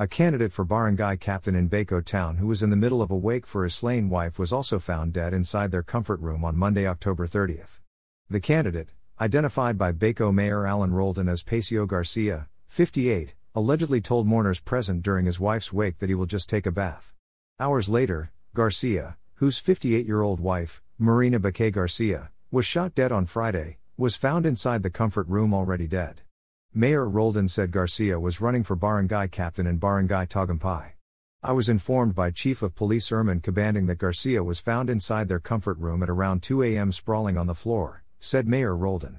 A candidate for barangay captain in Baco town who was in the middle of a wake for his slain wife was also found dead inside their comfort room on Monday, October 30th. The candidate, identified by Baco Mayor Alan Roldan as Pacio Garcia, 58, allegedly told mourners present during his wife's wake that he will just take a bath. Hours later, Garcia, whose 58 year old wife, Marina Baque Garcia, was shot dead on Friday, was found inside the comfort room already dead. Mayor Roldan said Garcia was running for barangay captain in Barangay Tagumpay. I was informed by Chief of Police Erman Cabanding that Garcia was found inside their comfort room at around 2 a.m. sprawling on the floor, said Mayor Roldan.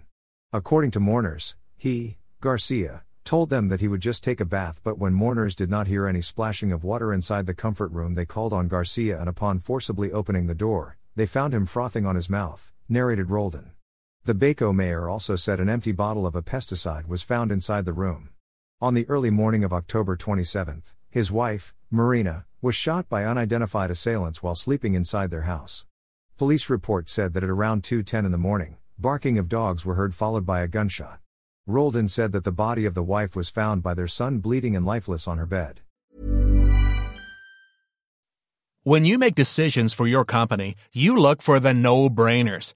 According to mourners, he, Garcia, told them that he would just take a bath, but when mourners did not hear any splashing of water inside the comfort room, they called on Garcia and upon forcibly opening the door, they found him frothing on his mouth, narrated Roldan. The Baco mayor also said an empty bottle of a pesticide was found inside the room. On the early morning of October 27, his wife, Marina, was shot by unidentified assailants while sleeping inside their house. Police reports said that at around 2:10 in the morning, barking of dogs were heard followed by a gunshot. Roldan said that the body of the wife was found by their son bleeding and lifeless on her bed. When you make decisions for your company, you look for the no-brainers.